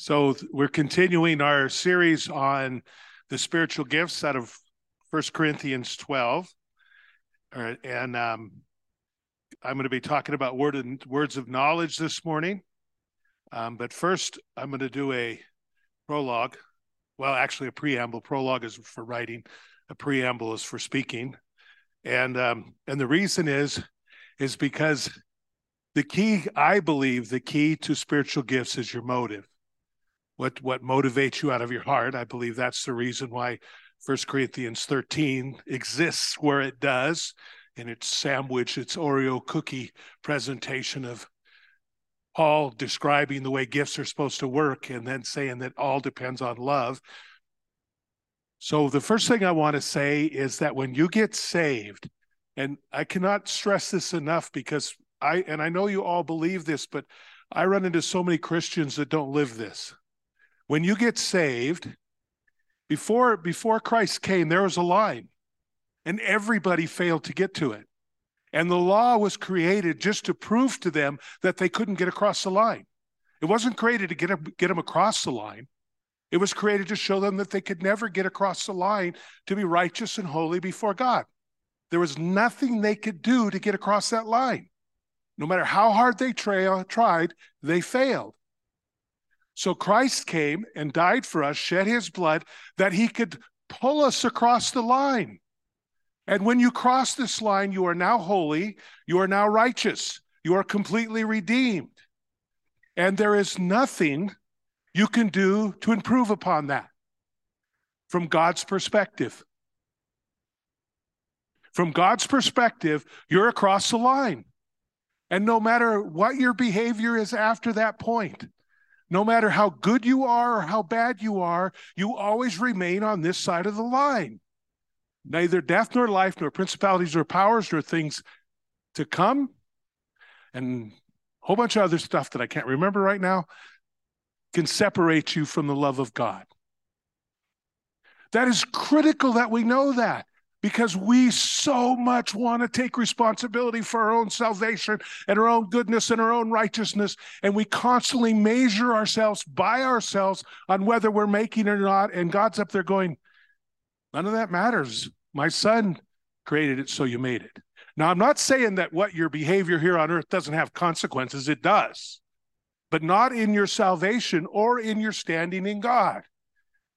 So we're continuing our series on the spiritual gifts out of First Corinthians 12. And um, I'm going to be talking about word and, words of knowledge this morning. Um, but first, I'm going to do a prologue. Well, actually, a preamble. Prologue is for writing. A preamble is for speaking. And um, and the reason is is because the key, I believe, the key to spiritual gifts is your motive what what motivates you out of your heart. I believe that's the reason why First Corinthians 13 exists where it does, in its sandwich, its Oreo cookie presentation of Paul describing the way gifts are supposed to work and then saying that all depends on love. So the first thing I want to say is that when you get saved, and I cannot stress this enough because I and I know you all believe this, but I run into so many Christians that don't live this. When you get saved, before before Christ came, there was a line, and everybody failed to get to it. And the law was created just to prove to them that they couldn't get across the line. It wasn't created to get them, get them across the line. It was created to show them that they could never get across the line to be righteous and holy before God. There was nothing they could do to get across that line. No matter how hard they tra- tried, they failed. So Christ came and died for us, shed his blood, that he could pull us across the line. And when you cross this line, you are now holy, you are now righteous, you are completely redeemed. And there is nothing you can do to improve upon that from God's perspective. From God's perspective, you're across the line. And no matter what your behavior is after that point, no matter how good you are or how bad you are, you always remain on this side of the line. Neither death nor life, nor principalities nor powers, nor things to come, and a whole bunch of other stuff that I can't remember right now, can separate you from the love of God. That is critical that we know that because we so much want to take responsibility for our own salvation and our own goodness and our own righteousness. And we constantly measure ourselves by ourselves on whether we're making it or not. And God's up there going, none of that matters. My son created it, so you made it. Now, I'm not saying that what your behavior here on earth doesn't have consequences, it does, but not in your salvation or in your standing in God.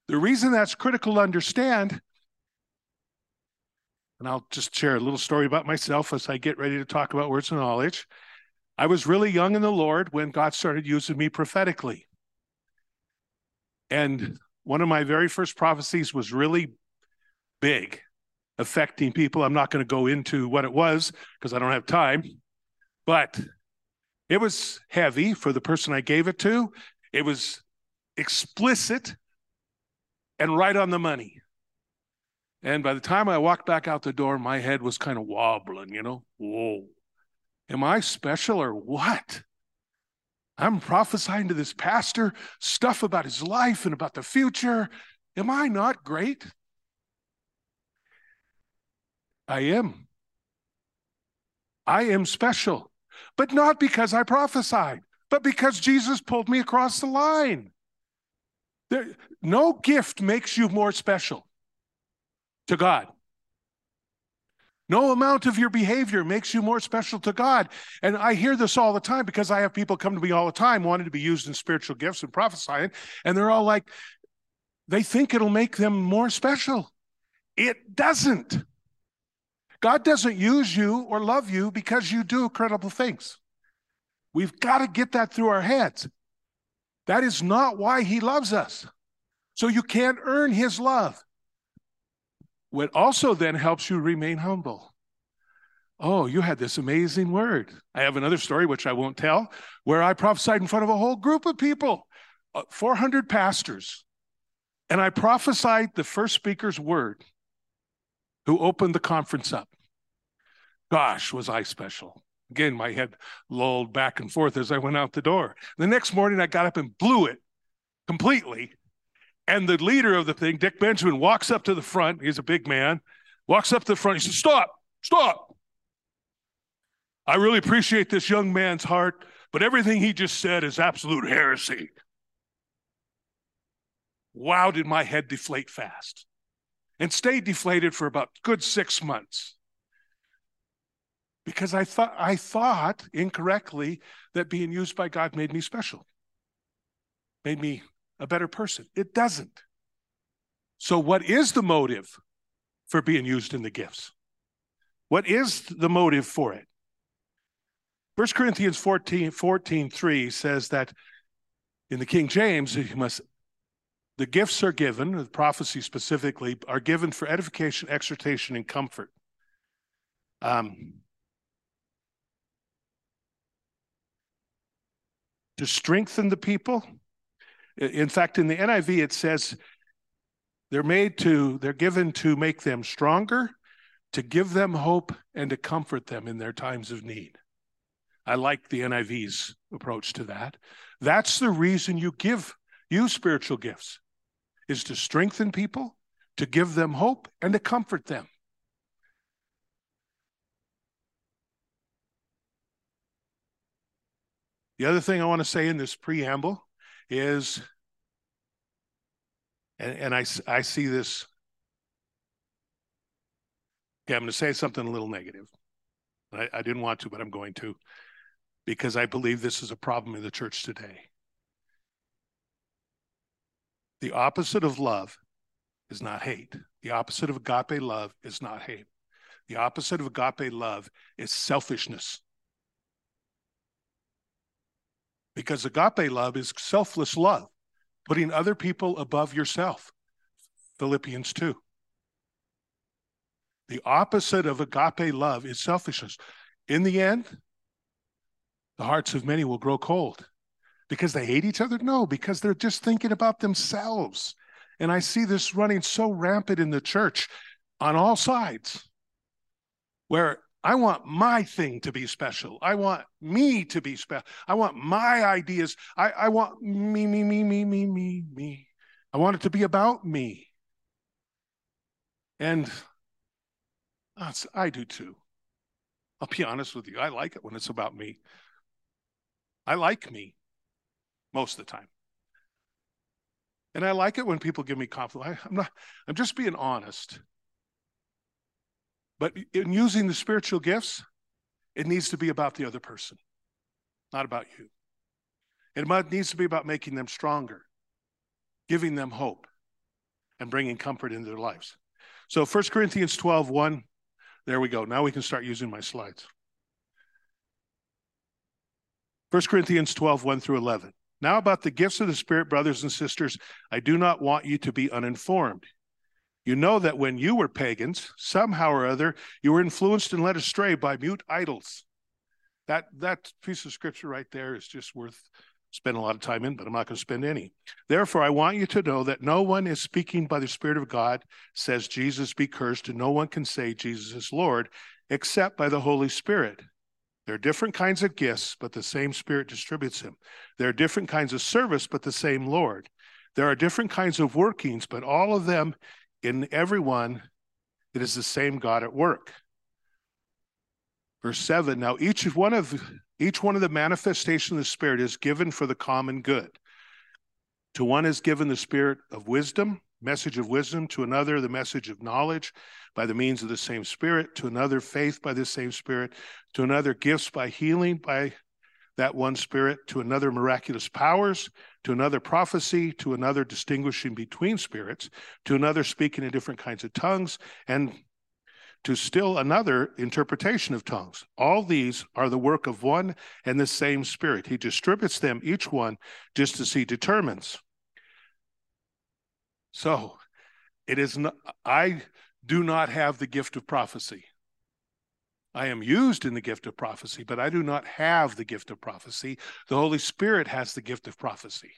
The reason that's critical to understand and I'll just share a little story about myself as I get ready to talk about words of knowledge. I was really young in the Lord when God started using me prophetically. And one of my very first prophecies was really big, affecting people. I'm not going to go into what it was because I don't have time, but it was heavy for the person I gave it to. It was explicit and right on the money. And by the time I walked back out the door, my head was kind of wobbling, you know. Whoa, am I special or what? I'm prophesying to this pastor stuff about his life and about the future. Am I not great? I am. I am special, but not because I prophesied, but because Jesus pulled me across the line. There, no gift makes you more special to God. No amount of your behavior makes you more special to God. And I hear this all the time because I have people come to me all the time wanting to be used in spiritual gifts and prophesying. And they're all like, they think it'll make them more special. It doesn't. God doesn't use you or love you because you do incredible things. We've got to get that through our heads. That is not why he loves us. So you can't earn his love. What also then helps you remain humble. Oh, you had this amazing word. I have another story, which I won't tell, where I prophesied in front of a whole group of people, uh, 400 pastors. And I prophesied the first speaker's word who opened the conference up. Gosh, was I special. Again, my head lolled back and forth as I went out the door. The next morning, I got up and blew it completely and the leader of the thing, Dick Benjamin, walks up to the front. He's a big man, walks up to the front. He says, Stop, stop. I really appreciate this young man's heart, but everything he just said is absolute heresy. wow, did my head deflate fast and stayed deflated for about good six months. Because I thought I thought incorrectly that being used by God made me special, made me a better person. It doesn't. So, what is the motive for being used in the gifts? What is the motive for it? 1 Corinthians 14, 14 3 says that in the King James, you must the gifts are given, the prophecy specifically, are given for edification, exhortation, and comfort. Um, to strengthen the people. In fact, in the NIV, it says they're made to, they're given to make them stronger, to give them hope, and to comfort them in their times of need. I like the NIV's approach to that. That's the reason you give you spiritual gifts is to strengthen people, to give them hope, and to comfort them. The other thing I want to say in this preamble is, and, and I, I see this, okay, I'm going to say something a little negative. I, I didn't want to, but I'm going to, because I believe this is a problem in the church today. The opposite of love is not hate. The opposite of agape love is not hate. The opposite of agape love is selfishness. Because agape love is selfless love, putting other people above yourself. Philippians 2. The opposite of agape love is selfishness. In the end, the hearts of many will grow cold because they hate each other? No, because they're just thinking about themselves. And I see this running so rampant in the church on all sides, where I want my thing to be special. I want me to be special. I want my ideas. I, I want me, me, me, me, me, me, me. I want it to be about me. And I do too. I'll be honest with you. I like it when it's about me. I like me most of the time. And I like it when people give me compliment. I, am not, I'm just being honest. But in using the spiritual gifts, it needs to be about the other person, not about you. It needs to be about making them stronger, giving them hope, and bringing comfort into their lives. So 1 Corinthians 12, 1, there we go. Now we can start using my slides. 1 Corinthians 12, 1 through 11. Now, about the gifts of the Spirit, brothers and sisters, I do not want you to be uninformed. You know that when you were pagans, somehow or other, you were influenced and led astray by mute idols. That, that piece of scripture right there is just worth spending a lot of time in, but I'm not going to spend any. Therefore, I want you to know that no one is speaking by the Spirit of God, says Jesus be cursed, and no one can say Jesus is Lord except by the Holy Spirit. There are different kinds of gifts, but the same Spirit distributes them. There are different kinds of service, but the same Lord. There are different kinds of workings, but all of them in everyone, it is the same God at work. Verse 7 Now each one of each one of the manifestation of the Spirit is given for the common good. To one is given the spirit of wisdom, message of wisdom, to another, the message of knowledge by the means of the same Spirit, to another, faith by the same Spirit, to another, gifts by healing by that one Spirit, to another, miraculous powers, to another, prophecy, to another, distinguishing between spirits, to another, speaking in different kinds of tongues, and to still another interpretation of tongues. All these are the work of one and the same Spirit. He distributes them, each one, just as He determines. So it is not, I do not have the gift of prophecy. I am used in the gift of prophecy, but I do not have the gift of prophecy. The Holy Spirit has the gift of prophecy.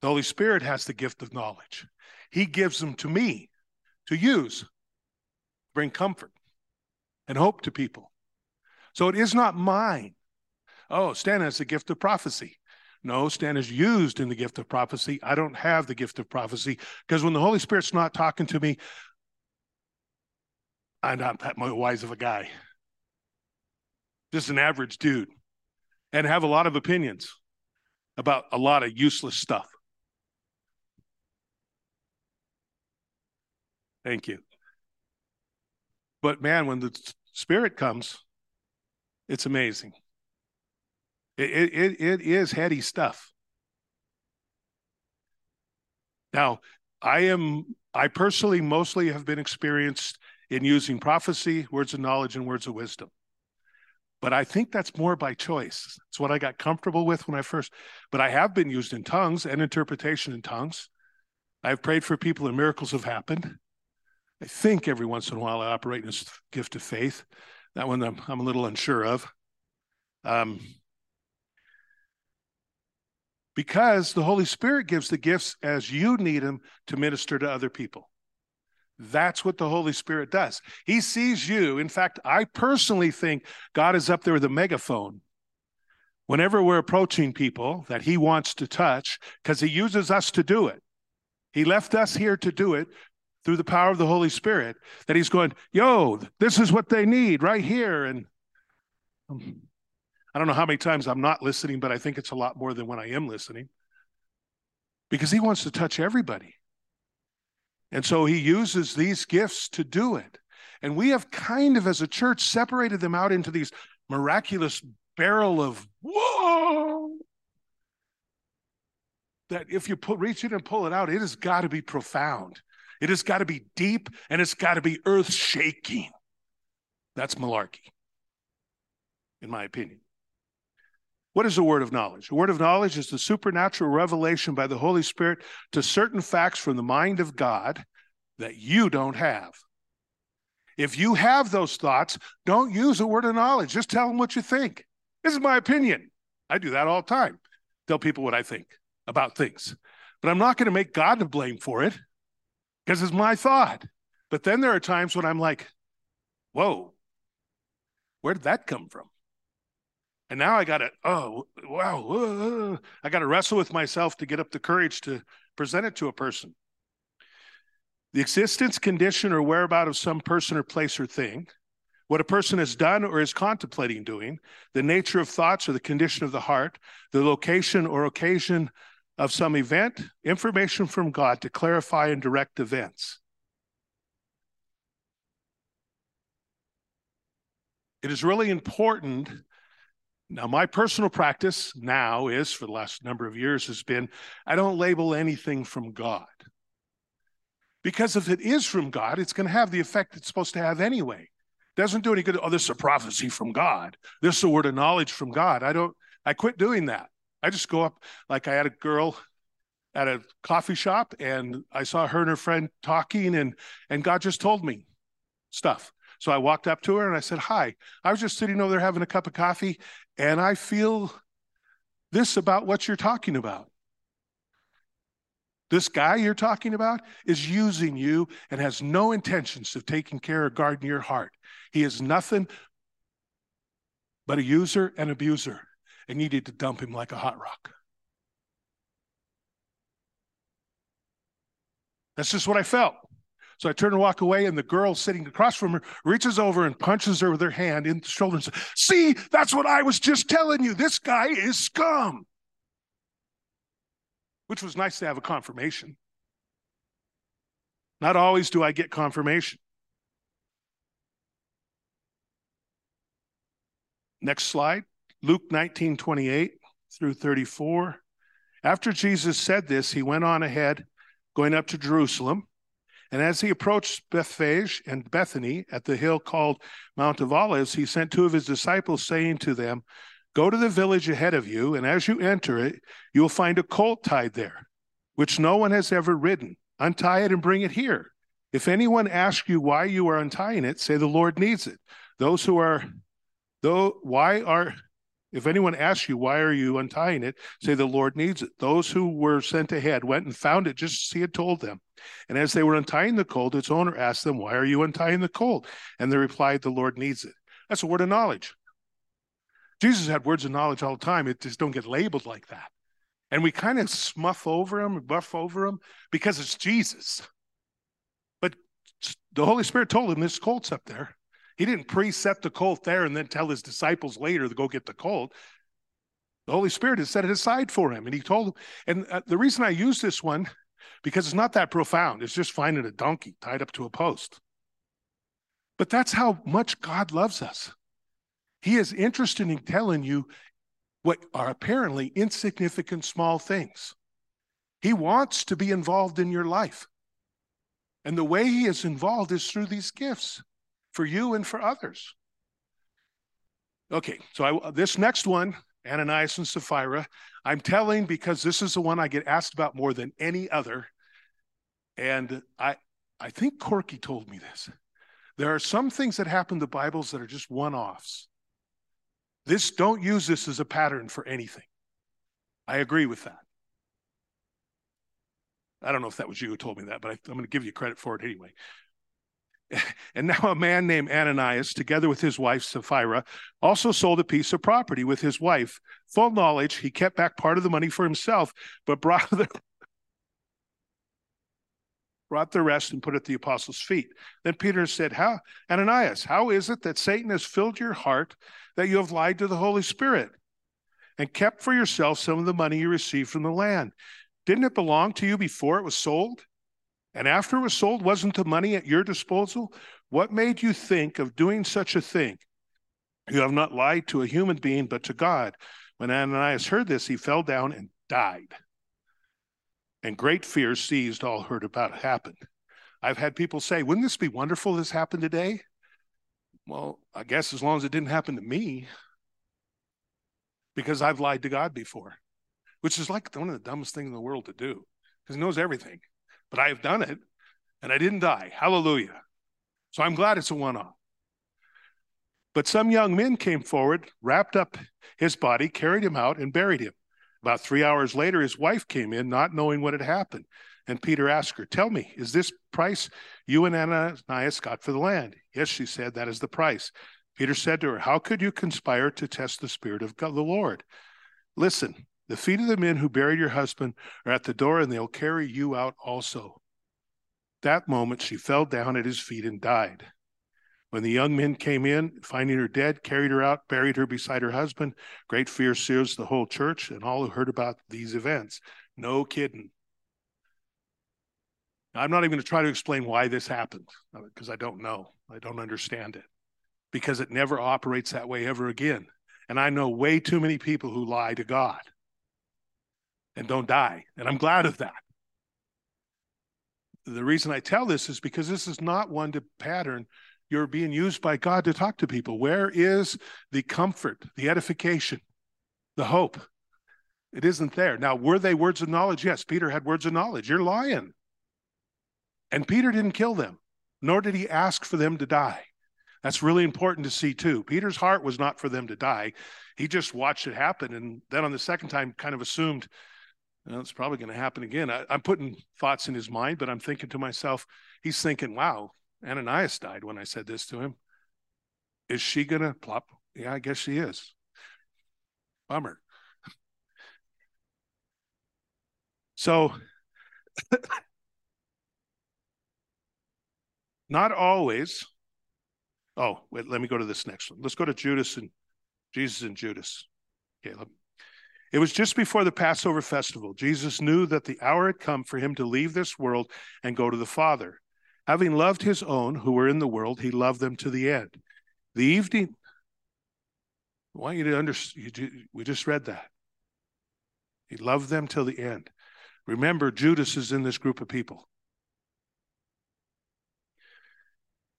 The Holy Spirit has the gift of knowledge. He gives them to me to use, bring comfort and hope to people. So it is not mine. Oh, Stan has the gift of prophecy. No, Stan is used in the gift of prophecy. I don't have the gift of prophecy because when the Holy Spirit's not talking to me, I'm not that wise of a guy. Just an average dude and have a lot of opinions about a lot of useless stuff. Thank you. But man, when the Spirit comes, it's amazing. It, it, it is heady stuff. Now, I am, I personally mostly have been experienced in using prophecy, words of knowledge, and words of wisdom. But I think that's more by choice. It's what I got comfortable with when I first, but I have been used in tongues and interpretation in tongues. I've prayed for people and miracles have happened. I think every once in a while I operate in this gift of faith. That one I'm, I'm a little unsure of. Um, because the Holy Spirit gives the gifts as you need them to minister to other people. That's what the Holy Spirit does. He sees you. In fact, I personally think God is up there with a megaphone whenever we're approaching people that He wants to touch because He uses us to do it. He left us here to do it through the power of the Holy Spirit. That He's going, yo, this is what they need right here. And um, I don't know how many times I'm not listening, but I think it's a lot more than when I am listening because He wants to touch everybody. And so he uses these gifts to do it. And we have kind of, as a church, separated them out into these miraculous barrel of whoa. That if you put, reach it and pull it out, it has got to be profound. It has got to be deep and it's got to be earth shaking. That's malarkey, in my opinion. What is a word of knowledge? A word of knowledge is the supernatural revelation by the Holy Spirit to certain facts from the mind of God that you don't have. If you have those thoughts, don't use a word of knowledge. Just tell them what you think. This is my opinion. I do that all the time. Tell people what I think about things. But I'm not going to make God to blame for it because it's my thought. But then there are times when I'm like, whoa, where did that come from? And now I got to, oh, wow, uh, I got to wrestle with myself to get up the courage to present it to a person. The existence, condition, or whereabout of some person or place or thing, what a person has done or is contemplating doing, the nature of thoughts or the condition of the heart, the location or occasion of some event, information from God to clarify and direct events. It is really important now, my personal practice now is, for the last number of years, has been I don't label anything from God. Because if it is from God, it's going to have the effect it's supposed to have anyway. Doesn't do any good. Oh, this is a prophecy from God. This is a word of knowledge from God. I don't, I quit doing that. I just go up, like I had a girl at a coffee shop and I saw her and her friend talking, and and God just told me stuff. So I walked up to her and I said, Hi. I was just sitting over there having a cup of coffee, and I feel this about what you're talking about. This guy you're talking about is using you and has no intentions of taking care of guarding your heart. He is nothing but a user and abuser, and you need to dump him like a hot rock. That's just what I felt. So I turn and walk away, and the girl sitting across from her reaches over and punches her with her hand in the shoulder and says, See, that's what I was just telling you. This guy is scum. Which was nice to have a confirmation. Not always do I get confirmation. Next slide. Luke 19, 28 through 34. After Jesus said this, he went on ahead, going up to Jerusalem. And as he approached Bethphage and Bethany at the hill called Mount of Olives, he sent two of his disciples, saying to them, Go to the village ahead of you, and as you enter it, you will find a colt tied there, which no one has ever ridden. Untie it and bring it here. If anyone asks you why you are untying it, say the Lord needs it. Those who are, though, why are if anyone asks you, why are you untying it? Say, the Lord needs it. Those who were sent ahead went and found it just as he had told them. And as they were untying the colt, its owner asked them, Why are you untying the colt? And they replied, The Lord needs it. That's a word of knowledge. Jesus had words of knowledge all the time. It just don't get labeled like that. And we kind of smuff over them, buff over them because it's Jesus. But the Holy Spirit told him this colt's up there. He didn't preset the colt there and then tell his disciples later to go get the colt. The Holy Spirit had set it aside for him. And he told them, and uh, the reason I use this one, because it's not that profound. It's just finding a donkey tied up to a post. But that's how much God loves us. He is interested in telling you what are apparently insignificant small things. He wants to be involved in your life. And the way he is involved is through these gifts for you and for others. Okay, so I, this next one, Ananias and Sapphira, I'm telling because this is the one I get asked about more than any other. And I, I think Corky told me this. There are some things that happen to Bibles that are just one offs. This, don't use this as a pattern for anything. I agree with that. I don't know if that was you who told me that, but I, I'm going to give you credit for it anyway. And now a man named Ananias, together with his wife Sapphira, also sold a piece of property with his wife. Full knowledge, he kept back part of the money for himself, but brought the, brought the rest and put it at the apostles' feet. Then Peter said, How, Ananias, how is it that Satan has filled your heart that you have lied to the Holy Spirit and kept for yourself some of the money you received from the land? Didn't it belong to you before it was sold? And after it was sold, wasn't the money at your disposal? What made you think of doing such a thing? You have not lied to a human being, but to God. When Ananias heard this, he fell down and died and great fear seized all heard about it happened. I've had people say, wouldn't this be wonderful this happened today? Well, I guess as long as it didn't happen to me, because I've lied to God before, which is like one of the dumbest things in the world to do, because he knows everything. I have done it, and I didn't die. Hallelujah. So I'm glad it's a one off. But some young men came forward, wrapped up his body, carried him out, and buried him. About three hours later, his wife came in, not knowing what had happened. And Peter asked her, Tell me, is this price you and Ananias got for the land? Yes, she said, That is the price. Peter said to her, How could you conspire to test the Spirit of God, the Lord? Listen, the feet of the men who buried your husband are at the door, and they'll carry you out also. That moment, she fell down at his feet and died. When the young men came in, finding her dead, carried her out, buried her beside her husband. Great fear seized the whole church and all who heard about these events. No kidding. I'm not even going to try to explain why this happened uh, because I don't know. I don't understand it because it never operates that way ever again. And I know way too many people who lie to God and don't die. And I'm glad of that. The reason I tell this is because this is not one to pattern you're being used by God to talk to people. Where is the comfort, the edification, the hope? It isn't there. Now, were they words of knowledge? Yes, Peter had words of knowledge. You're lying. And Peter didn't kill them, nor did he ask for them to die. That's really important to see, too. Peter's heart was not for them to die. He just watched it happen. And then on the second time, kind of assumed, well, it's probably going to happen again. I, I'm putting thoughts in his mind, but I'm thinking to myself, he's thinking, wow, Ananias died when I said this to him. Is she going to plop? Yeah, I guess she is. Bummer. So, not always. Oh, wait, let me go to this next one. Let's go to Judas and Jesus and Judas. Caleb. It was just before the Passover festival. Jesus knew that the hour had come for him to leave this world and go to the Father. Having loved his own who were in the world, he loved them to the end. The evening, I want you to understand, we just read that. He loved them till the end. Remember, Judas is in this group of people.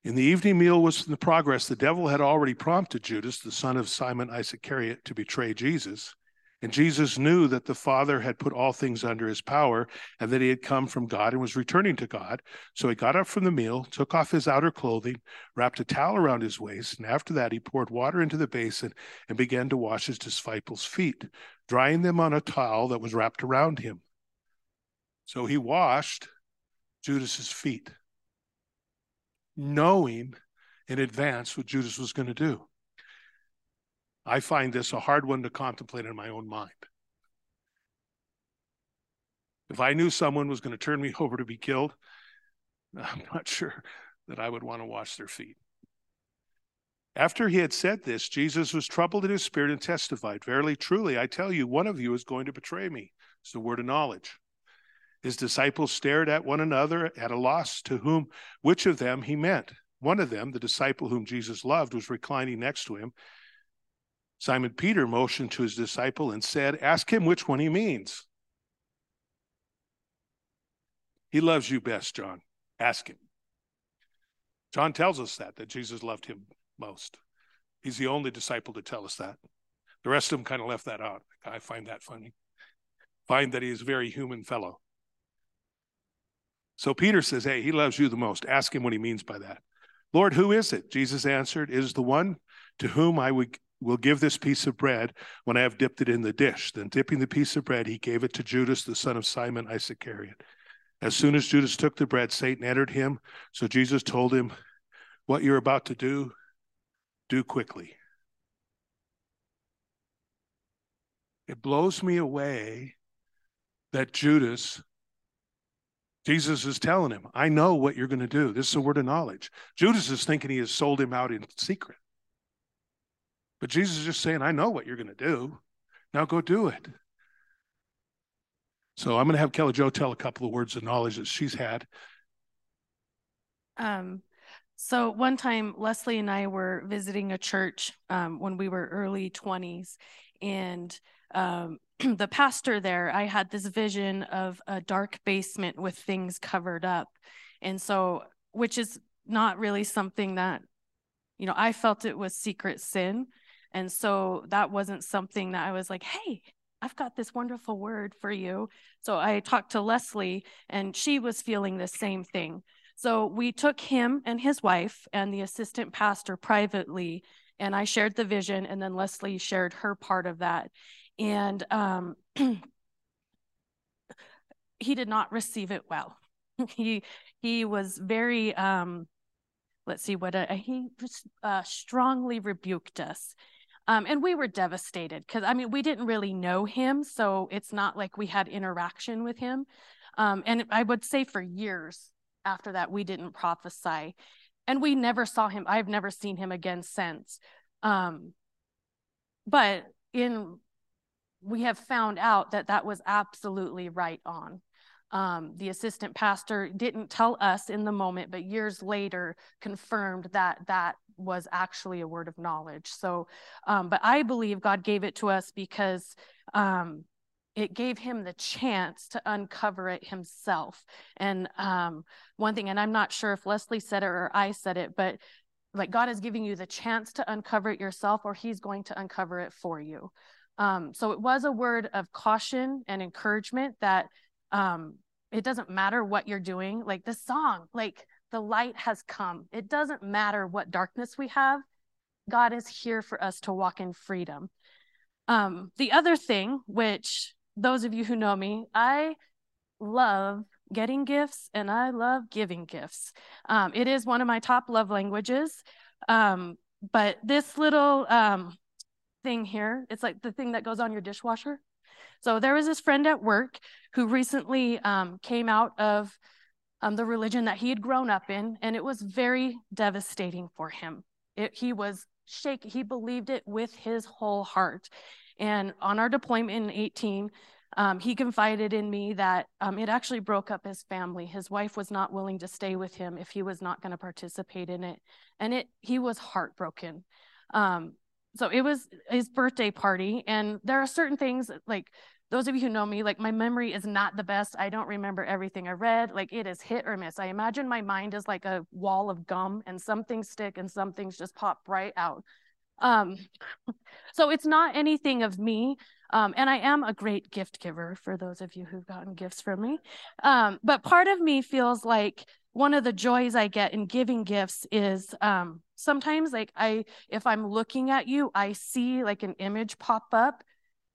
In the evening meal was in the progress, the devil had already prompted Judas, the son of Simon Iscariot, to betray Jesus. And Jesus knew that the Father had put all things under his power and that he had come from God and was returning to God. So he got up from the meal, took off his outer clothing, wrapped a towel around his waist, and after that he poured water into the basin and began to wash his disciples' feet, drying them on a towel that was wrapped around him. So he washed Judas's feet, knowing in advance what Judas was going to do. I find this a hard one to contemplate in my own mind. If I knew someone was going to turn me over to be killed, I'm not sure that I would want to wash their feet. After he had said this, Jesus was troubled in his spirit and testified, Verily, truly, I tell you, one of you is going to betray me. It's the word of knowledge. His disciples stared at one another at a loss to whom, which of them he meant. One of them, the disciple whom Jesus loved, was reclining next to him. Simon Peter motioned to his disciple and said, Ask him which one he means. He loves you best, John. Ask him. John tells us that, that Jesus loved him most. He's the only disciple to tell us that. The rest of them kind of left that out. I find that funny. Find that he is a very human fellow. So Peter says, Hey, he loves you the most. Ask him what he means by that. Lord, who is it? Jesus answered, is the one to whom I would, will give this piece of bread when I have dipped it in the dish. Then, dipping the piece of bread, he gave it to Judas, the son of Simon Iscariot. As soon as Judas took the bread, Satan entered him. So Jesus told him, What you're about to do, do quickly. It blows me away that Judas Jesus is telling him, I know what you're going to do. This is a word of knowledge. Judas is thinking he has sold him out in secret. But Jesus is just saying, I know what you're going to do. Now go do it. So I'm going to have Kelly Joe tell a couple of words of knowledge that she's had. Um, so one time, Leslie and I were visiting a church um, when we were early 20s, and um, the pastor there, I had this vision of a dark basement with things covered up. And so, which is not really something that, you know, I felt it was secret sin. And so that wasn't something that I was like, hey, I've got this wonderful word for you. So I talked to Leslie, and she was feeling the same thing. So we took him and his wife and the assistant pastor privately, and I shared the vision, and then Leslie shared her part of that and um, he did not receive it well. he he was very um, let's see what uh, he uh, strongly rebuked us. Um, and we were devastated because I mean we didn't really know him, so it's not like we had interaction with him. Um, and I would say for years after that we didn't prophesy, and we never saw him. I've never seen him again since. Um, but in we have found out that that was absolutely right on. Um, the assistant pastor didn't tell us in the moment, but years later confirmed that that was actually a word of knowledge. So, um, but I believe God gave it to us because um, it gave him the chance to uncover it himself. And um, one thing, and I'm not sure if Leslie said it or I said it, but like God is giving you the chance to uncover it yourself, or He's going to uncover it for you. Um, so it was a word of caution and encouragement that um, it doesn't matter what you're doing. Like the song, like the light has come. It doesn't matter what darkness we have. God is here for us to walk in freedom. Um, the other thing, which those of you who know me, I love getting gifts and I love giving gifts. Um, it is one of my top love languages. Um, but this little um, thing here. It's like the thing that goes on your dishwasher. So there was this friend at work who recently um, came out of um, the religion that he had grown up in, and it was very devastating for him. It, he was shake. He believed it with his whole heart. And on our deployment in 18, um, he confided in me that um, it actually broke up his family. His wife was not willing to stay with him if he was not going to participate in it, and it he was heartbroken. Um, so it was his birthday party and there are certain things like those of you who know me like my memory is not the best. I don't remember everything i read. Like it is hit or miss. I imagine my mind is like a wall of gum and some things stick and some things just pop right out. Um so it's not anything of me um, and I am a great gift giver for those of you who've gotten gifts from me. Um, but part of me feels like one of the joys I get in giving gifts is um, sometimes like I if I'm looking at you, I see like an image pop up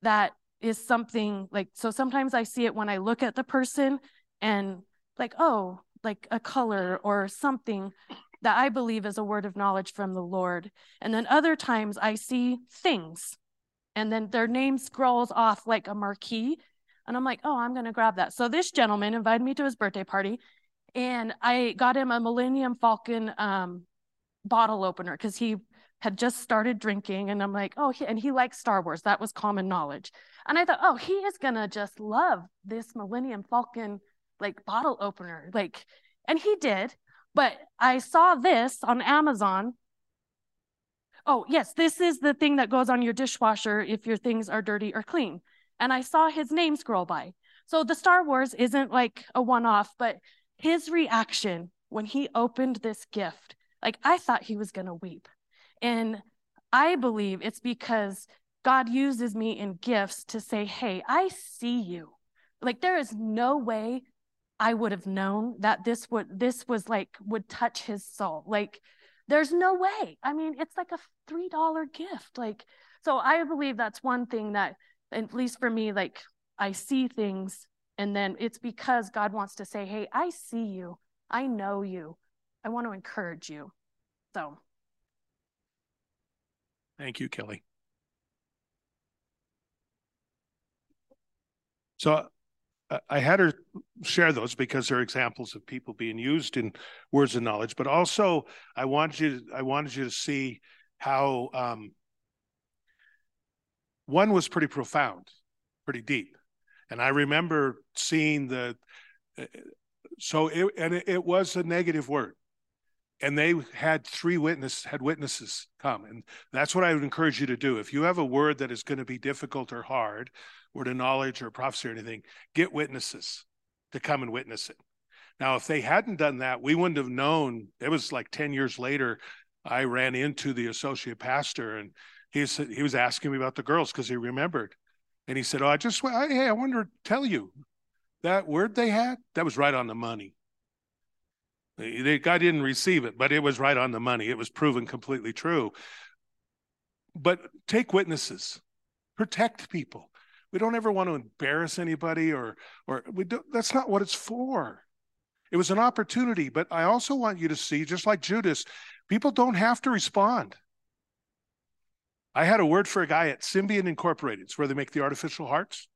that is something like so sometimes I see it when I look at the person and like oh like a color or something that I believe is a word of knowledge from the Lord. And then other times I see things and then their name scrolls off like a marquee. And I'm like, oh, I'm going to grab that. So this gentleman invited me to his birthday party and I got him a Millennium Falcon um, bottle opener because he had just started drinking. And I'm like, oh, he, and he likes Star Wars. That was common knowledge. And I thought, oh, he is to just love this Millennium Falcon like bottle opener, like, and he did. But I saw this on Amazon. Oh, yes, this is the thing that goes on your dishwasher if your things are dirty or clean. And I saw his name scroll by. So the Star Wars isn't like a one off, but his reaction when he opened this gift, like I thought he was to weep. And I believe it's because God uses me in gifts to say, hey, I see you. Like there is no way I would have known that this would this was like would touch his soul. Like there's no way. I mean, it's like a three dollar gift. Like so, I believe that's one thing that, at least for me, like I see things, and then it's because God wants to say, "Hey, I see you. I know you. I want to encourage you." So. Thank you, Kelly. So I had her share those because they're examples of people being used in words of knowledge. But also, I wanted you to, I wanted you to see how um, one was pretty profound, pretty deep, and I remember seeing the. Uh, so it and it was a negative word, and they had three witnesses had witnesses come, and that's what I would encourage you to do. If you have a word that is going to be difficult or hard, word of knowledge or prophecy or anything, get witnesses to come and witness it. Now, if they hadn't done that, we wouldn't have known. It was like 10 years later, I ran into the associate pastor and he said he was asking me about the girls because he remembered. And he said, Oh, I just hey, I wanted to tell you that word they had, that was right on the money. The guy didn't receive it, but it was right on the money. It was proven completely true. But take witnesses, protect people. We don't ever want to embarrass anybody or or we don't. that's not what it's for. It was an opportunity, but I also want you to see, just like Judas, people don't have to respond. I had a word for a guy at Symbion Incorporated. It's where they make the artificial hearts.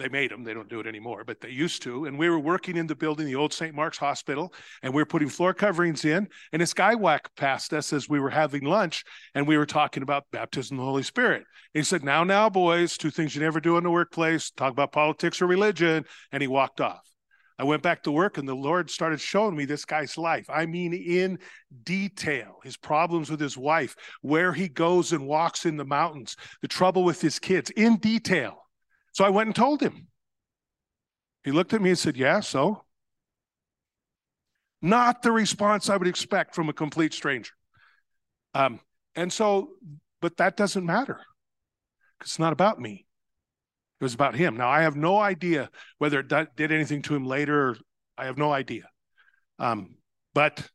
They made them. They don't do it anymore, but they used to. And we were working in the building, the old St. Mark's Hospital, and we were putting floor coverings in. And this guy whacked past us as we were having lunch, and we were talking about baptism of the Holy Spirit. And he said, Now, now, boys, two things you never do in the workplace talk about politics or religion. And he walked off. I went back to work and the Lord started showing me this guy's life. I mean, in detail, his problems with his wife, where he goes and walks in the mountains, the trouble with his kids, in detail. So I went and told him. He looked at me and said, Yeah, so? Not the response I would expect from a complete stranger. Um, and so, but that doesn't matter. Because it's not about me. It was about him. Now, I have no idea whether it did anything to him later. I have no idea. Um, but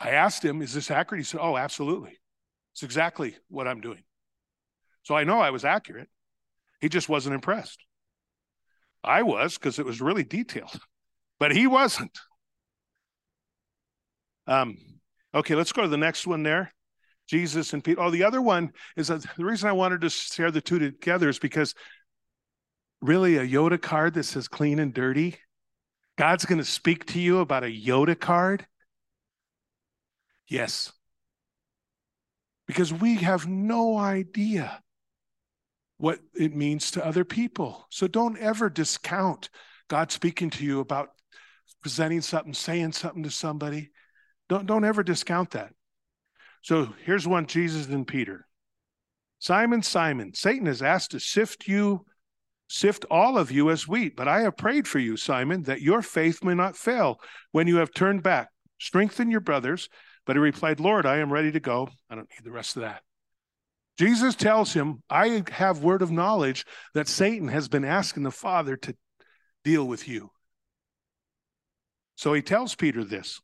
I asked him, Is this accurate? He said, Oh, absolutely. It's exactly what I'm doing. So I know I was accurate. He just wasn't impressed. I was because it was really detailed, but he wasn't. Um, okay, let's go to the next one there. Jesus and Peter. Oh, the other one is the reason I wanted to share the two together is because really a Yoda card that says clean and dirty. God's going to speak to you about a Yoda card. Yes. Because we have no idea what it means to other people. So don't ever discount God speaking to you about presenting something, saying something to somebody. Don't, don't ever discount that. So here's one Jesus and Peter. Simon, Simon, Satan has asked to sift you, sift all of you as wheat, but I have prayed for you, Simon, that your faith may not fail when you have turned back. Strengthen your brothers. But he replied, Lord, I am ready to go. I don't need the rest of that. Jesus tells him, I have word of knowledge that Satan has been asking the Father to deal with you. So he tells Peter this.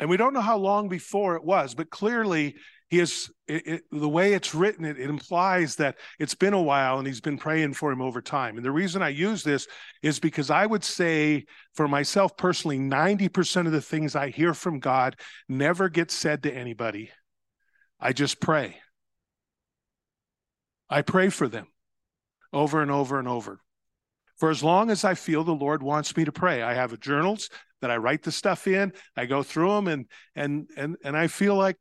And we don't know how long before it was, but clearly he is it, it, the way it's written it, it, implies that it's been a while and he's been praying for him over time. And the reason i use this is because i would say for myself personally 90% of the things i hear from god never get said to anybody. I just pray. I pray for them over and over and over. For as long as i feel the lord wants me to pray i have journals that i write the stuff in i go through them and and and and i feel like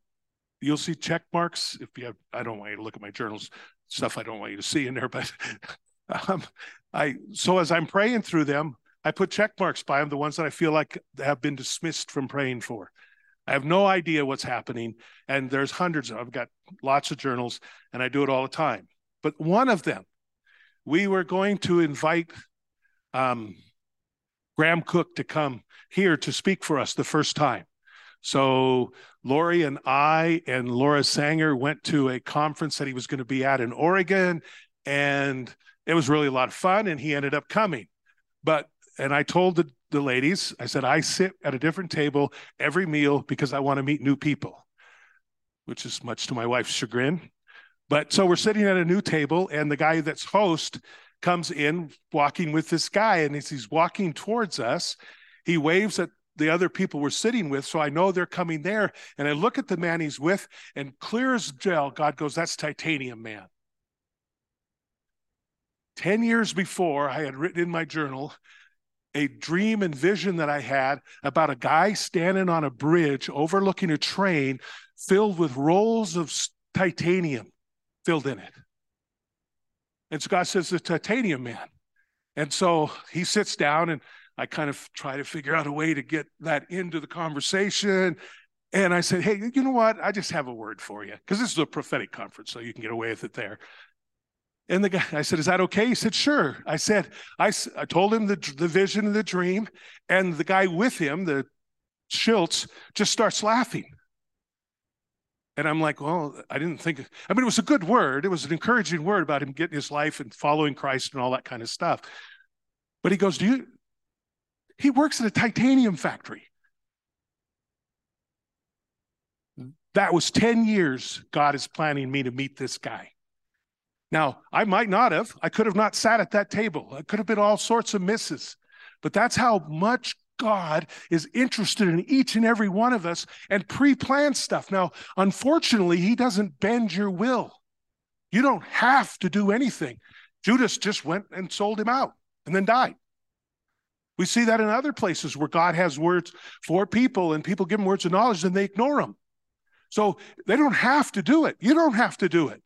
you'll see check marks. If you have, I don't want you to look at my journals, stuff I don't want you to see in there, but um, I, so as I'm praying through them, I put check marks by them, the ones that I feel like have been dismissed from praying for. I have no idea what's happening. And there's hundreds of, I've got lots of journals and I do it all the time. But one of them, we were going to invite um, Graham Cooke to come here to speak for us the first time. So Lori and I and Laura Sanger went to a conference that he was going to be at in Oregon, and it was really a lot of fun. And he ended up coming. But and I told the, the ladies, I said, I sit at a different table every meal because I want to meet new people, which is much to my wife's chagrin. But so we're sitting at a new table, and the guy that's host comes in walking with this guy, and as he's walking towards us, he waves at the other people we're sitting with. So I know they're coming there. And I look at the man he's with, and clear as gel, God goes, That's Titanium Man. 10 years before, I had written in my journal a dream and vision that I had about a guy standing on a bridge overlooking a train filled with rolls of titanium filled in it. And so God says, the titanium man. And so he sits down and I kind of try to figure out a way to get that into the conversation. And I said, Hey, you know what? I just have a word for you because this is a prophetic conference, so you can get away with it there. And the guy, I said, Is that okay? He said, Sure. I said, I, I told him the, the vision and the dream. And the guy with him, the Schultz, just starts laughing. And I'm like, Well, I didn't think, I mean, it was a good word. It was an encouraging word about him getting his life and following Christ and all that kind of stuff. But he goes, Do you, he works at a titanium factory. That was 10 years God is planning me to meet this guy. Now, I might not have. I could have not sat at that table. It could have been all sorts of misses. But that's how much God is interested in each and every one of us and pre planned stuff. Now, unfortunately, He doesn't bend your will. You don't have to do anything. Judas just went and sold him out and then died. We see that in other places where God has words for people and people give them words of knowledge and they ignore them. So they don't have to do it. You don't have to do it.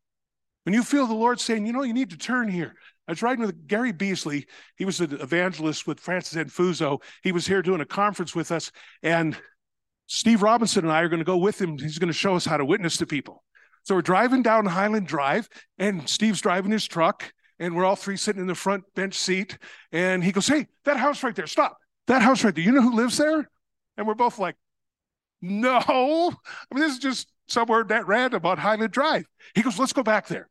When you feel the Lord saying, you know, you need to turn here. I was riding with Gary Beasley. He was an evangelist with Francis Anfuso. He was here doing a conference with us. And Steve Robinson and I are going to go with him. He's going to show us how to witness to people. So we're driving down Highland Drive, and Steve's driving his truck, and we're all three sitting in the front bench seat. And he goes, Hey, that house right there, stop. That house right there. You know who lives there? And we're both like, No. I mean, this is just somewhere that random on Highland Drive. He goes, Let's go back there.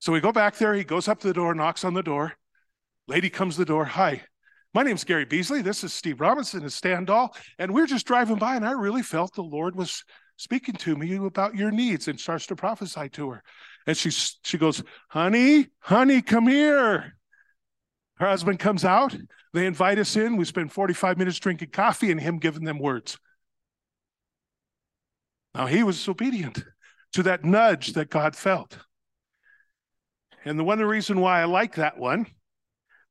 So we go back there. He goes up to the door, knocks on the door. Lady comes to the door. Hi, my name's Gary Beasley. This is Steve Robinson and Stan Dahl. And we're just driving by, and I really felt the Lord was speaking to me about your needs and starts to prophesy to her. And she, she goes, Honey, honey, come here. Her husband comes out. They invite us in. We spend 45 minutes drinking coffee and him giving them words. Now he was obedient to that nudge that God felt. And the one reason why I like that one is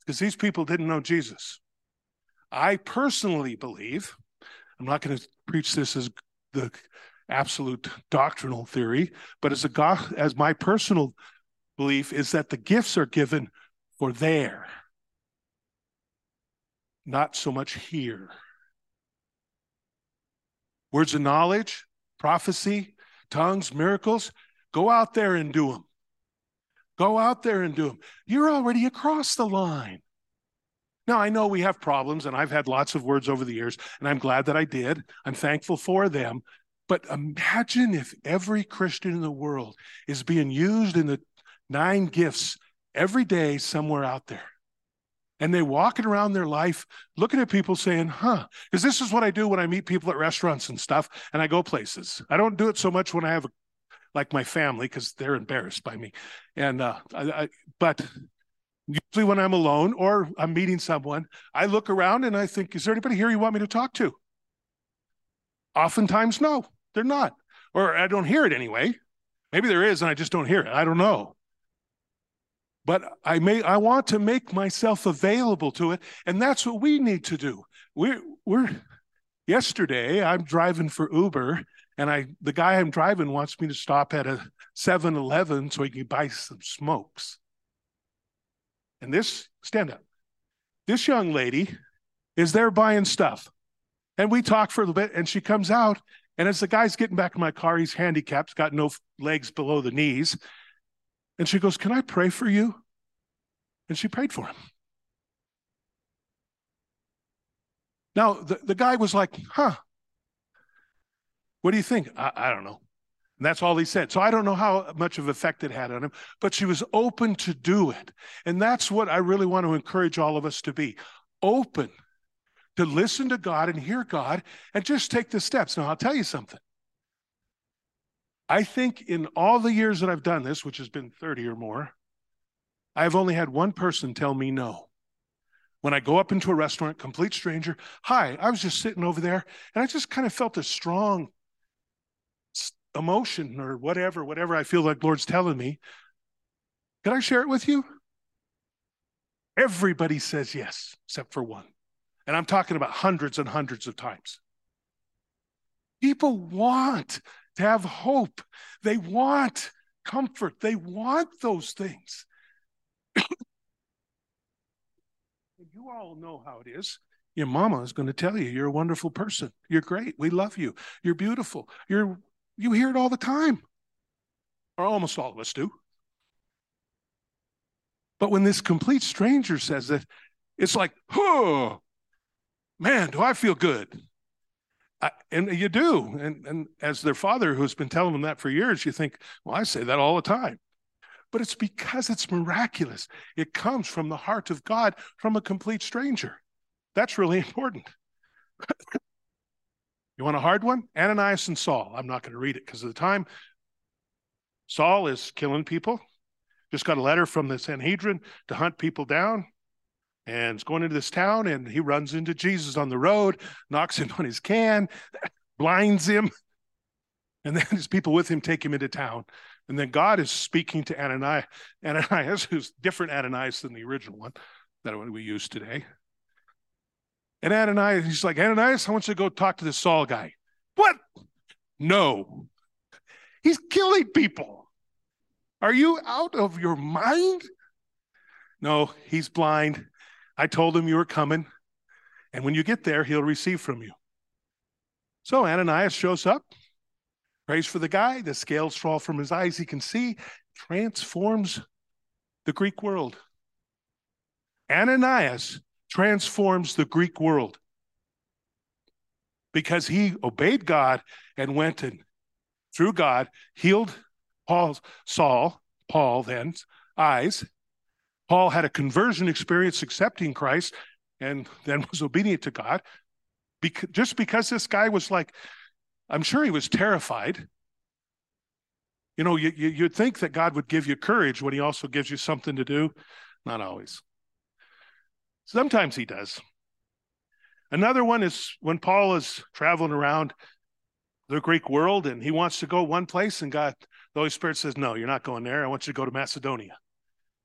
because these people didn't know Jesus. I personally believe, I'm not going to preach this as the absolute doctrinal theory, but as a as my personal belief is that the gifts are given for there, not so much here. Words of knowledge, prophecy, tongues, miracles, go out there and do them. Go out there and do them. You're already across the line. Now, I know we have problems, and I've had lots of words over the years, and I'm glad that I did. I'm thankful for them. But imagine if every Christian in the world is being used in the nine gifts every day somewhere out there. And they walking around their life looking at people saying, huh, because this is what I do when I meet people at restaurants and stuff, and I go places. I don't do it so much when I have a like my family because they're embarrassed by me. And uh, I, I, but usually when I'm alone or I'm meeting someone, I look around and I think, is there anybody here you want me to talk to? Oftentimes, no, they're not, or I don't hear it anyway. Maybe there is, and I just don't hear it. I don't know. But I may I want to make myself available to it, and that's what we need to do. We're we're yesterday I'm driving for Uber And I the guy I'm driving wants me to stop at a 7-Eleven so he can buy some smokes. And this, stand up. This young lady is there buying stuff. And we talk for a little bit, and she comes out. And as the guy's getting back in my car, he's handicapped, got no legs below the knees. And she goes, Can I pray for you? And she prayed for him. Now, the, the guy was like, Huh, what do you think? I, I don't know. And that's all he said. So I don't know how much of effect it had on him, but she was open to do it. And that's what I really want to encourage all of us to be open to listen to God and hear God and just take the steps. Now, I'll tell you something. I think in all the years that I've done this, which has been 30 or more, I've only had one person tell me no. When I go up into a restaurant, complete stranger, hi, I was just sitting over there and I just kind of felt a strong emotion or whatever, whatever I feel like Lord's telling me. Can I share it with you? Everybody says yes, except for one. And I'm talking about hundreds and hundreds of times. People want to have hope, they want comfort, they want those things. you all know how it is. Your mama is going to tell you you're a wonderful person. You're great. We love you. You're beautiful. You're you hear it all the time. Or almost all of us do. But when this complete stranger says it, it's like, oh, man, do I feel good? I, and you do. And, and as their father, who's been telling them that for years, you think, well, I say that all the time. But it's because it's miraculous. It comes from the heart of God from a complete stranger. That's really important. you want a hard one? Ananias and Saul. I'm not going to read it because of the time. Saul is killing people. Just got a letter from the Sanhedrin to hunt people down and is going into this town and he runs into Jesus on the road, knocks him on his can, blinds him. And then his people with him take him into town. And then God is speaking to Ananias, Ananias, who's different Ananias than the original one that we use today. And Ananias, he's like, Ananias, I want you to go talk to this Saul guy. What? No. He's killing people. Are you out of your mind? No, he's blind. I told him you were coming, and when you get there, he'll receive from you. So Ananias shows up, prays for the guy, the scales fall from his eyes, he can see, transforms the Greek world. Ananias transforms the Greek world because he obeyed God and went and through God healed Paul's Saul, Paul then eyes Paul had a conversion experience accepting Christ and then was obedient to God. Because, just because this guy was like, I'm sure he was terrified. You know, you, you, you'd think that God would give you courage when he also gives you something to do. Not always. Sometimes he does. Another one is when Paul is traveling around the Greek world and he wants to go one place, and God, the Holy Spirit says, No, you're not going there. I want you to go to Macedonia.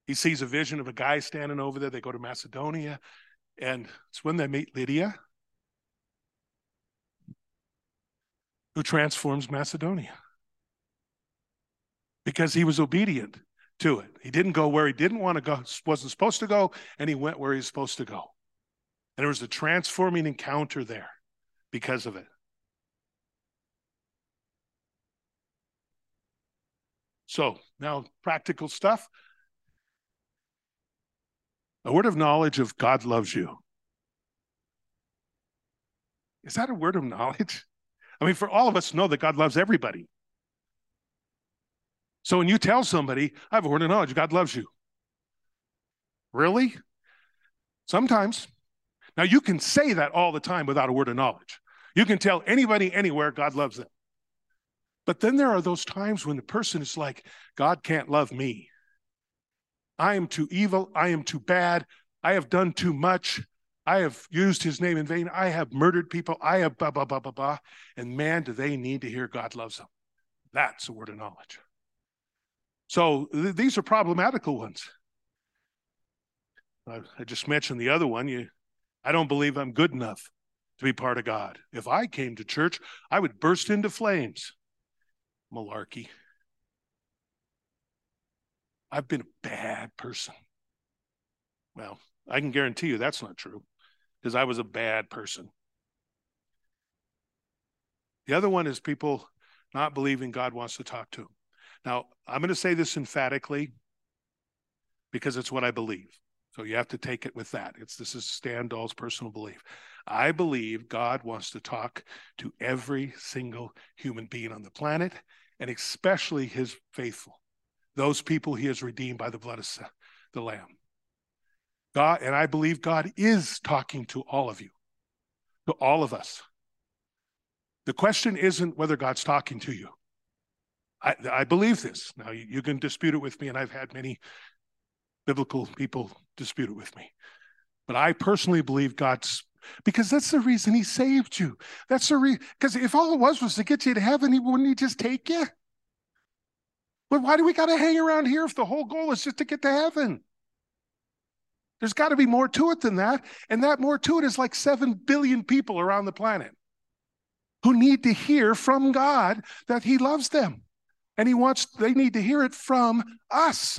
He sees a vision of a guy standing over there. They go to Macedonia, and it's when they meet Lydia, who transforms Macedonia because he was obedient to it. He didn't go where he didn't want to go, wasn't supposed to go, and he went where he's supposed to go. And there was a transforming encounter there because of it. So now, practical stuff a word of knowledge of God loves you. Is that a word of knowledge? I mean, for all of us know that God loves everybody. So when you tell somebody, I have a word of knowledge, God loves you. Really? Sometimes. Now, you can say that all the time without a word of knowledge. You can tell anybody anywhere God loves them. But then there are those times when the person is like, God can't love me. I am too evil. I am too bad. I have done too much. I have used his name in vain. I have murdered people. I have blah, blah, blah, blah, blah. And man, do they need to hear God loves them. That's a word of knowledge. So th- these are problematical ones. I, I just mentioned the other one. You, I don't believe I'm good enough. to be part of God. If I came to church, I would burst into flames. Malarkey. I've been a bad person. Well, I can guarantee you that's not true because I was a bad person. The other one is people not believing God wants to talk to them. Now, I'm going to say this emphatically because it's what I believe. So you have to take it with that. It's this is Stan Dahl's personal belief. I believe God wants to talk to every single human being on the planet, and especially his faithful, those people he has redeemed by the blood of the Lamb. God, and I believe God is talking to all of you, to all of us. The question isn't whether God's talking to you. I, I believe this. Now, you, you can dispute it with me, and I've had many biblical people dispute it with me. But I personally believe God's because that's the reason he saved you. That's the reason because if all it was was to get you to heaven, he wouldn't he just take you? But why do we got to hang around here if the whole goal is just to get to heaven? There's got to be more to it than that. And that more to it is like 7 billion people around the planet who need to hear from God that He loves them. And He wants, they need to hear it from us.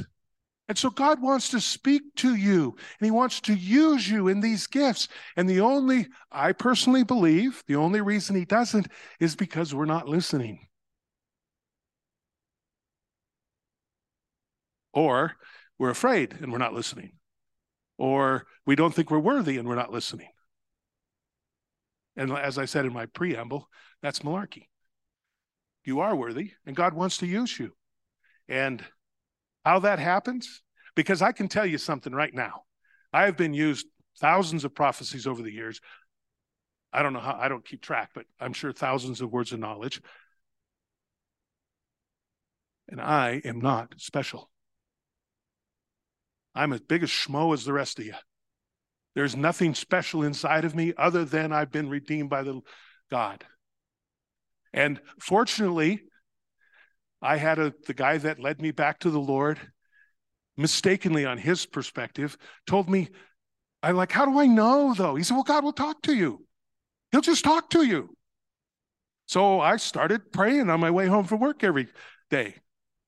And so God wants to speak to you and He wants to use you in these gifts. And the only, I personally believe, the only reason He doesn't is because we're not listening. Or we're afraid and we're not listening or we don't think we're worthy and we're not listening. And as I said in my preamble, that's malarkey. You are worthy, and God wants to use you. And how that happens, because I can tell you something right now. I have been used thousands of prophecies over the years. I don't know how, I don't keep track, but I'm sure thousands of words of knowledge. And I am not special. I'm as big a schmo as the rest of you. There's nothing special inside of me other than I've been redeemed by the God. And fortunately, I had a the guy that led me back to the Lord, mistakenly on his perspective, told me, I'm like, how do I know though? He said, Well, God will talk to you. He'll just talk to you. So I started praying on my way home from work every day.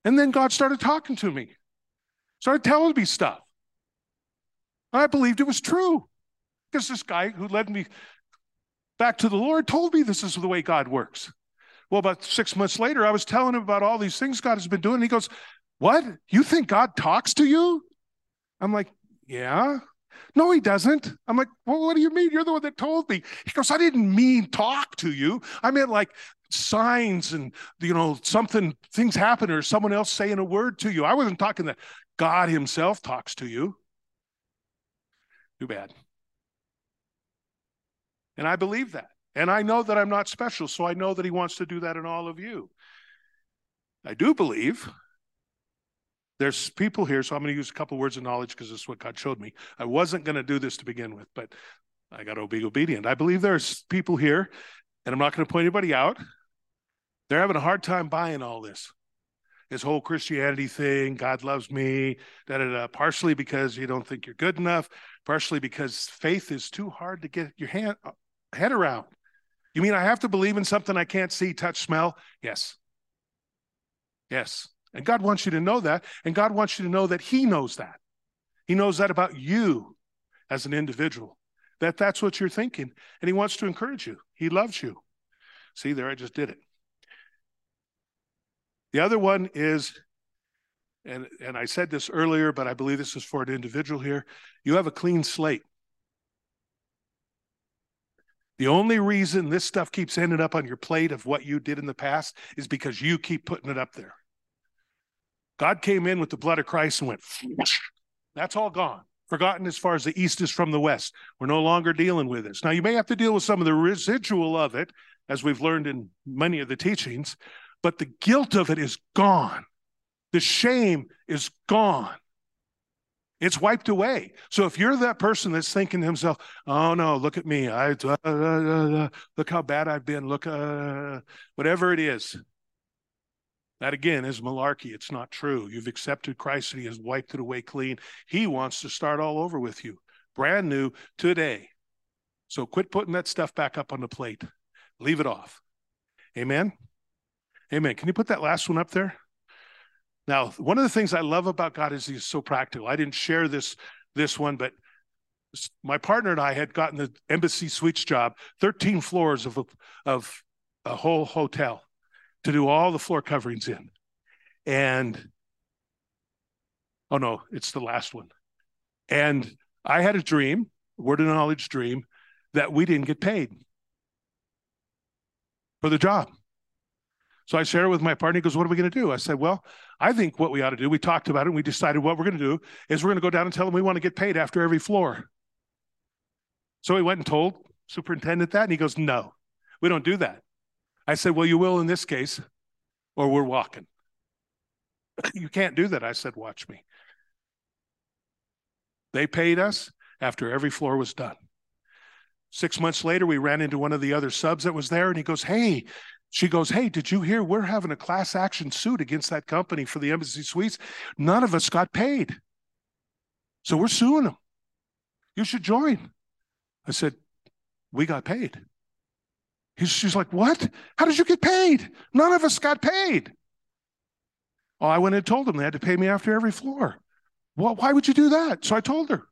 And then God started talking to me started telling me stuff. And I believed it was true because this guy who led me back to the Lord told me this is the way God works. Well, about six months later, I was telling him about all these things God has been doing. And he goes, What? You think God talks to you? I'm like, Yeah. No, he doesn't. I'm like, Well, what do you mean? You're the one that told me. He goes, I didn't mean talk to you. I meant like signs and, you know, something, things happen or someone else saying a word to you. I wasn't talking that God Himself talks to you. Too bad. And I believe that. And I know that I'm not special, so I know that He wants to do that in all of you. I do believe there's people here, so I'm going to use a couple words of knowledge because this is what God showed me. I wasn't going to do this to begin with, but I got to be obedient. I believe there's people here, and I'm not going to point anybody out. They're having a hard time buying all this this whole Christianity thing, God loves me, da da da, partially because you don't think you're good enough, partially because faith is too hard to get your hand, uh, head around. You mean I have to believe in something I can't see, touch, smell? Yes. Yes. And God wants you to know that. And God wants you to know that He knows that. He knows that about you as an individual, that that's what you're thinking. And He wants to encourage you. He loves you. See, there, I just did it. The other one is, and, and I said this earlier, but I believe this is for an individual here. You have a clean slate. The only reason this stuff keeps ending up on your plate of what you did in the past is because you keep putting it up there. God came in with the blood of Christ and went, that's all gone. Forgotten as far as the east is from the west. We're no longer dealing with this. Now, you may have to deal with some of the residual of it, as we've learned in many of the teachings, but the guilt of it is gone. The shame is gone. It's wiped away. So if you're that person that's thinking to himself, "Oh no, look at me! I uh, uh, uh, look how bad I've been. Look, uh, whatever it is." That again is malarkey. It's not true. You've accepted Christ and He has wiped it away clean. He wants to start all over with you, brand new today. So quit putting that stuff back up on the plate. Leave it off. Amen. Amen. Can you put that last one up there? Now, one of the things I love about God is he's so practical. I didn't share this this one, but my partner and I had gotten the embassy suites job, 13 floors of a, of a whole hotel to do all the floor coverings in. And oh no, it's the last one. And I had a dream, word of knowledge dream, that we didn't get paid for the job. So I shared it with my partner. He goes, What are we going to do? I said, Well, I think what we ought to do, we talked about it and we decided what we're going to do is we're going to go down and tell them we want to get paid after every floor. So he went and told superintendent that, and he goes, No, we don't do that. I said, Well, you will in this case, or we're walking. you can't do that. I said, Watch me. They paid us after every floor was done. Six months later, we ran into one of the other subs that was there, and he goes, Hey, she goes, Hey, did you hear we're having a class action suit against that company for the embassy suites? None of us got paid. So we're suing them. You should join. I said, We got paid. She's like, What? How did you get paid? None of us got paid. Oh, I went and told them they had to pay me after every floor. Well, why would you do that? So I told her.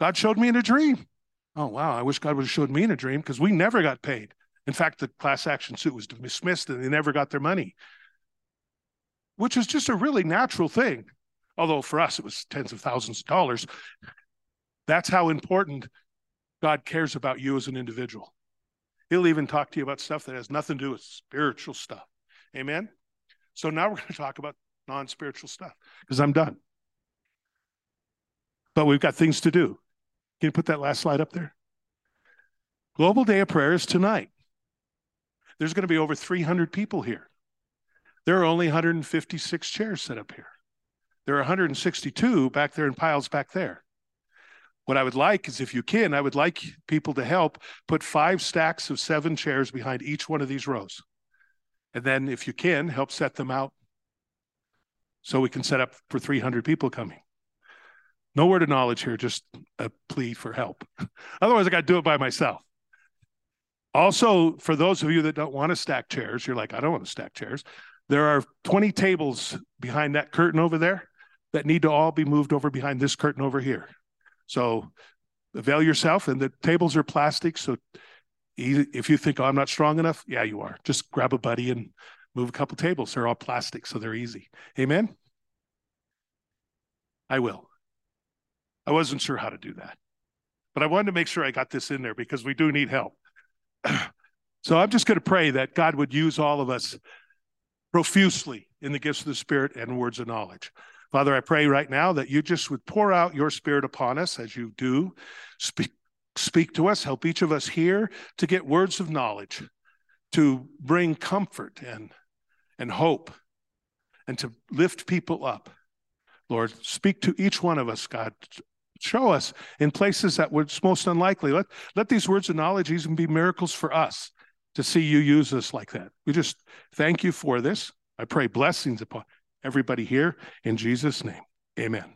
God showed me in a dream. Oh, wow. I wish God would have showed me in a dream because we never got paid. In fact, the class action suit was dismissed and they never got their money, which is just a really natural thing. Although for us, it was tens of thousands of dollars. That's how important God cares about you as an individual. He'll even talk to you about stuff that has nothing to do with spiritual stuff. Amen? So now we're going to talk about non spiritual stuff because I'm done. But we've got things to do. Can you put that last slide up there? Global Day of Prayer is tonight. There's going to be over 300 people here. There are only 156 chairs set up here. There are 162 back there in piles back there. What I would like is if you can, I would like people to help put five stacks of seven chairs behind each one of these rows. And then if you can, help set them out so we can set up for 300 people coming. No word of knowledge here, just a plea for help. Otherwise, I got to do it by myself. Also, for those of you that don't want to stack chairs, you're like, I don't want to stack chairs. There are 20 tables behind that curtain over there that need to all be moved over behind this curtain over here. So avail yourself, and the tables are plastic. So if you think, oh, I'm not strong enough, yeah, you are. Just grab a buddy and move a couple tables. They're all plastic, so they're easy. Amen? I will. I wasn't sure how to do that, but I wanted to make sure I got this in there because we do need help. so I'm just going to pray that God would use all of us profusely in the gifts of the Spirit and words of knowledge. Father, I pray right now that you just would pour out your Spirit upon us as you do. Speak, speak to us, help each of us here to get words of knowledge, to bring comfort and, and hope, and to lift people up. Lord, speak to each one of us, God. Show us in places that was most unlikely. Let, let these words of knowledge even be miracles for us to see you use us like that. We just thank you for this. I pray blessings upon everybody here in Jesus' name. Amen.